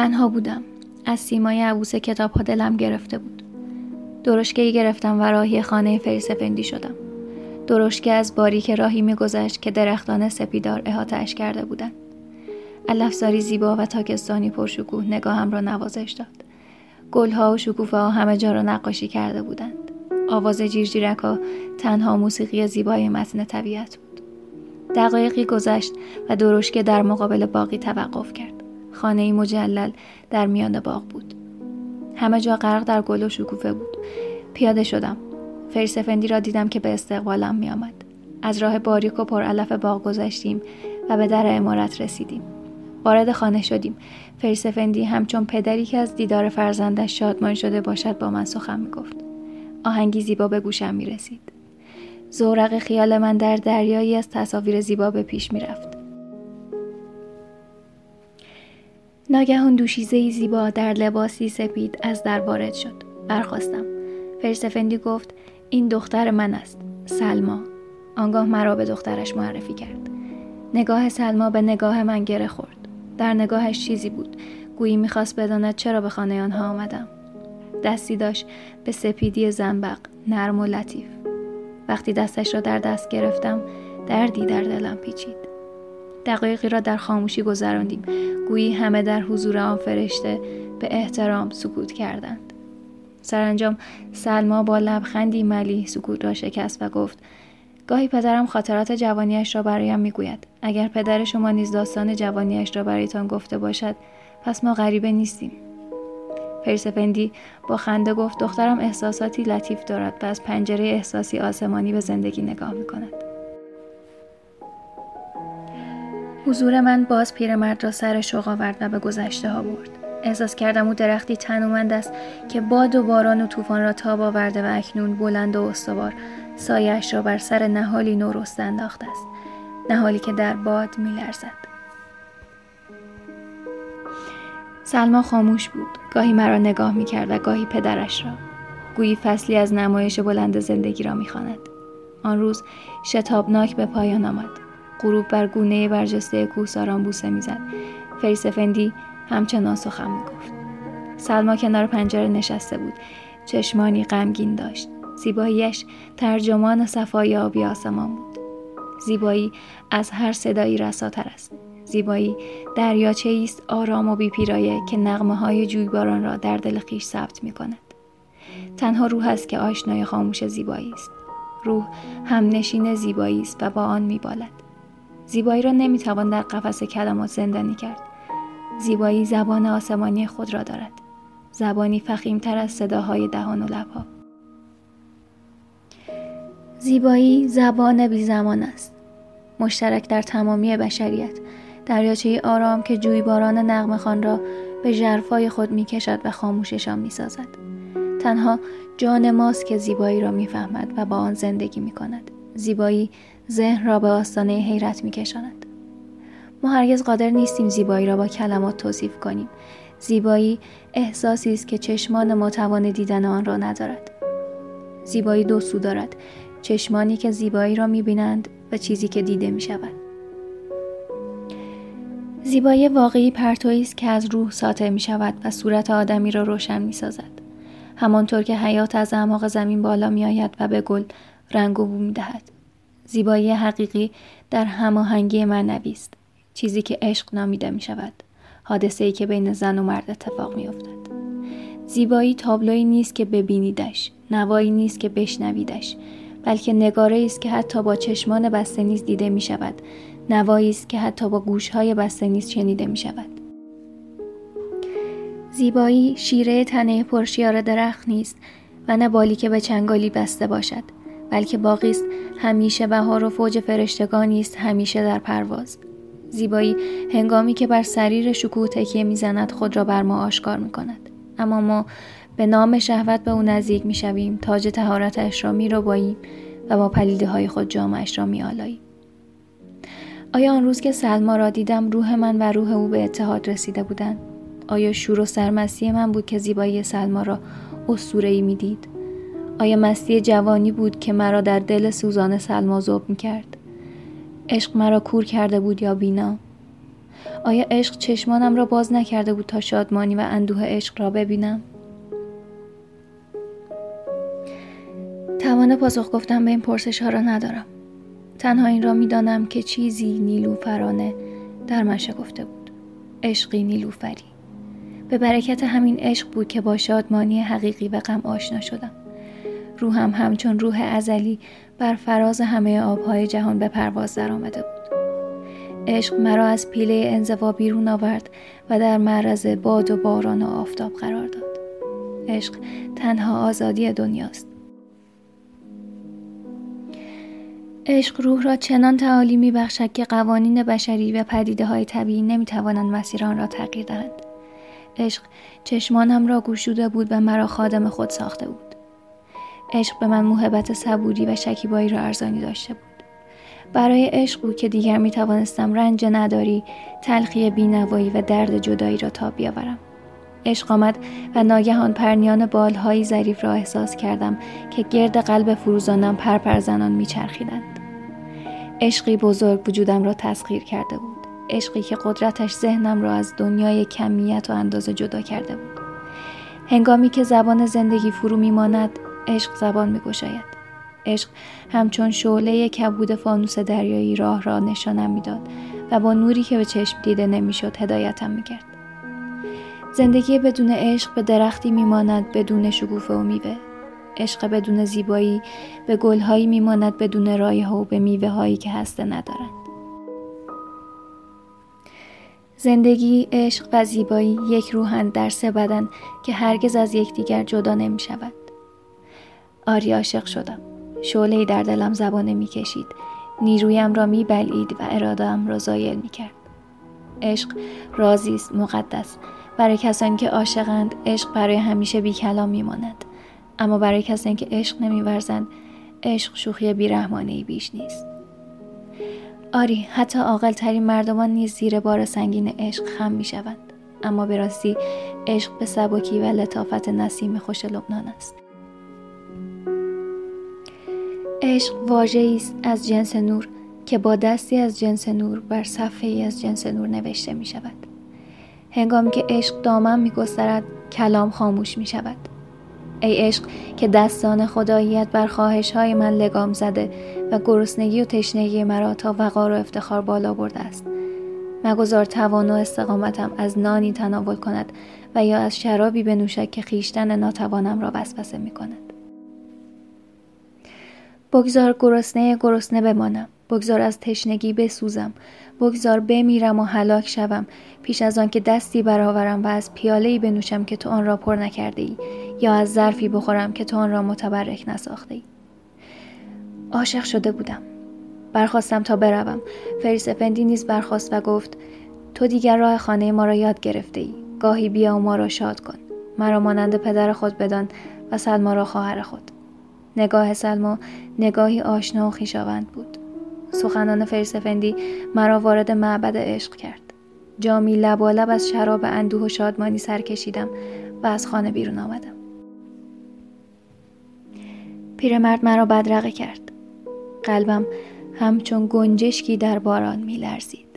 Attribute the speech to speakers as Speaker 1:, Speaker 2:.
Speaker 1: تنها بودم. از سیمای عبوس کتاب ها دلم گرفته بود. درشکه گرفتم و راهی خانه فریسفندی شدم. درشکه از باریک راهی میگذشت که درختان سپیدار احاتش کرده بودند. الافزاری زیبا و تاکستانی پرشکوه نگاهم را نوازش داد. گلها و شکوفه ها همه جا را نقاشی کرده بودند. آواز جیرجیرک ها تنها موسیقی زیبای متن طبیعت بود. دقایقی گذشت و درشکه در مقابل باقی توقف کرد. خانه مجلل در میان باغ بود. همه جا غرق در گل و شکوفه بود. پیاده شدم. فریسفندی را دیدم که به استقبالم می آمد. از راه باریک و پر علف باغ گذشتیم و به در امارت رسیدیم. وارد خانه شدیم. فریسفندی همچون پدری که از دیدار فرزندش شادمان شده باشد با من سخن می گفت آهنگی زیبا به گوشم می رسید زورق خیال من در دریایی از تصاویر زیبا به پیش می رفت. ناگهان دوشیزه زیبا در لباسی سپید از در وارد شد. برخواستم. فرسفندی گفت این دختر من است. سلما. آنگاه مرا به دخترش معرفی کرد. نگاه سلما به نگاه من گره خورد. در نگاهش چیزی بود. گویی می‌خواست بداند چرا به خانه آنها آمدم. دستی داشت به سپیدی زنبق نرم و لطیف. وقتی دستش را در دست گرفتم دردی در دلم پیچید. دقایقی را در خاموشی گذراندیم. گویی همه در حضور آن فرشته به احترام سکوت کردند. سرانجام سلما با لبخندی ملی سکوت را شکست و گفت گاهی پدرم خاطرات جوانیش را برایم می‌گوید. اگر پدر شما نیز داستان جوانیش را برایتان گفته باشد پس ما غریبه نیستیم. پرسفندی با خنده گفت دخترم احساساتی لطیف دارد و از پنجره احساسی آسمانی به زندگی نگاه می کند. حضور من باز پیرمرد را سر شوق آورد و به گذشته ها برد. احساس کردم او درختی تنومند است که باد و باران و طوفان را تاب آورده و اکنون بلند و استوار سایش را بر سر نهالی نورست است. نهالی که در باد میلرزد. سلما خاموش بود. گاهی مرا نگاه می‌کرد و گاهی پدرش را. گویی فصلی از نمایش بلند زندگی را می‌خواند. آن روز شتابناک به پایان آمد. غروب بر گونه برجسته کوهساران بوسه می‌زد فریسفندی همچنان سخن می‌گفت سلما کنار پنجره نشسته بود چشمانی غمگین داشت زیباییش ترجمان صفای آبی آسمان بود زیبایی از هر صدایی رساتر است زیبایی دریاچه است آرام و بیپیرایه که نغمه های جویباران را در دل خیش ثبت می کند. تنها روح است که آشنای خاموش زیبایی است. روح همنشین زیبایی است و با آن میبالد. زیبایی را نمی‌توان در قفس کلمات زندانی کرد. زیبایی زبان آسمانی خود را دارد. زبانی فخیمتر از صداهای دهان و لبها. زیبایی زبان بی زمان است. مشترک در تمامی بشریت دریاچه آرام که جویباران نغمه خان را به جرفای خود می کشد و خاموششان می سازد. تنها جان ماست که زیبایی را می‌فهمد و با آن زندگی می کند. زیبایی ذهن را به آستانه حیرت می کشاند. ما هرگز قادر نیستیم زیبایی را با کلمات توصیف کنیم. زیبایی احساسی است که چشمان متوان دیدن آن را ندارد. زیبایی دو سو دارد. چشمانی که زیبایی را می بینند و چیزی که دیده می شود. زیبایی واقعی پرتویی است که از روح ساطع می شود و صورت آدمی را روشن می سازد. همانطور که حیات از اعماق زمین بالا می آید و به گل رنگ و بو می دهد. زیبایی حقیقی در هماهنگی معنوی است. چیزی که عشق نامیده می شود. حادثه ای که بین زن و مرد اتفاق می افتد. زیبایی تابلوی نیست که ببینیدش. نوایی نیست که بشنویدش. بلکه نگاره است که حتی با چشمان بسته نیز دیده می شود نوایی است که حتی با گوشهای بسته نیز شنیده می شود. زیبایی شیره تنه پرشیار درخت نیست و نه بالی که به چنگالی بسته باشد بلکه باقی است. همیشه بهار و فوج فرشتگانی است همیشه در پرواز. زیبایی هنگامی که بر سریر شکوه تکیه می‌زند خود را بر ما آشکار می کند اما ما به نام شهوت به او نزدیک می شویم تاج تهارتش را می رو و با پلیده های خود جامعش را می آلاییم. آیا آن روز که سلما را دیدم روح من و روح او به اتحاد رسیده بودند؟ آیا شور و سرمستی من بود که زیبایی سلما را اسطوره‌ای می‌دید؟ آیا مستی جوانی بود که مرا در دل سوزان سلما ذوب کرد؟ عشق مرا کور کرده بود یا بینا؟ آیا عشق چشمانم را باز نکرده بود تا شادمانی و اندوه عشق را ببینم؟ توان پاسخ گفتم به این پرسش ها را ندارم. تنها این را می‌دانم که چیزی نیلوفرانه در من شکفته بود. عشقی نیلوفری. به برکت همین عشق بود که با شادمانی حقیقی و غم آشنا شدم. روحم همچون روح ازلی بر فراز همه آبهای جهان به پرواز درآمده بود عشق مرا از پیله انزوا بیرون آورد و در معرض باد و باران و آفتاب قرار داد عشق تنها آزادی دنیاست عشق روح را چنان تعالی می بخشد که قوانین بشری و پدیده های طبیعی نمی توانند مسیر آن را تغییر دهند. عشق چشمانم را گشوده بود و مرا خادم خود ساخته بود. عشق به من محبت صبوری و شکیبایی را ارزانی داشته بود. برای عشق بود که دیگر می توانستم رنج نداری، تلخی بینوایی و درد جدایی را تا بیاورم. عشق آمد و ناگهان پرنیان بالهایی ظریف را احساس کردم که گرد قلب فروزانم پرپر زنان میچرخیدند عشقی بزرگ وجودم را تسخیر کرده بود عشقی که قدرتش ذهنم را از دنیای کمیت و اندازه جدا کرده بود هنگامی که زبان زندگی فرو میماند عشق زبان میگشاید. عشق همچون شعله کبود فانوس دریایی راه را نشانم می‌داد و با نوری که به چشم دیده نمی‌شد هدایتم می‌کرد. زندگی بدون عشق به درختی میماند بدون شکوفه و میوه. عشق بدون زیبایی به گلهایی میماند بدون رایه و به میوه هایی که هسته ندارند. زندگی، عشق و زیبایی یک روحند در سه بدن که هرگز از یکدیگر جدا نمی شود. آری عاشق شدم. شعله در دلم زبانه می کشید. نیرویم را می بلید و ارادم را زایل می کرد. عشق رازی است مقدس برای کسانی که عاشقند عشق برای همیشه بی کلام میماند اما برای کسانی که عشق نمیورزند عشق شوخی بیرحمانه بیش نیست آری حتی عاقل ترین مردمان نیز زیر بار سنگین عشق خم می شوند اما به راستی عشق به سبکی و لطافت نسیم خوش لبنان است عشق واژه است از جنس نور که با دستی از جنس نور بر صفحه ای از جنس نور نوشته می شود هنگامی که عشق دامن میگسترد کلام خاموش می شود ای عشق که دستان خداییت بر خواهش های من لگام زده و گرسنگی و تشنگی مرا تا وقار و افتخار بالا برده است. مگذار توان و استقامتم از نانی تناول کند و یا از شرابی بنوشد که خیشتن ناتوانم را وسوسه می کند بگذار گرسنه گرسنه بمانم. بگذار از تشنگی بسوزم. بگذار بمیرم و هلاک شوم. پیش از آن که دستی برآورم و از پیالهای بنوشم که تو آن را پر نکرده ای یا از ظرفی بخورم که تو آن را متبرک نساخته ای عاشق شده بودم. برخواستم تا بروم. فریس افندی نیز برخواست و گفت تو دیگر راه خانه ما را یاد گرفته ای گاهی بیا و ما را شاد کن. مرا مانند پدر خود بدان و سلما را خواهر خود. نگاه سلما نگاهی آشنا و خویشاوند بود. سخنان فریسفندی مرا وارد معبد عشق کرد. جامی لبالب از شراب اندوه و شادمانی سر کشیدم و از خانه بیرون آمدم. پیرمرد مرا بدرقه کرد. قلبم همچون گنجشکی در باران می لرزید.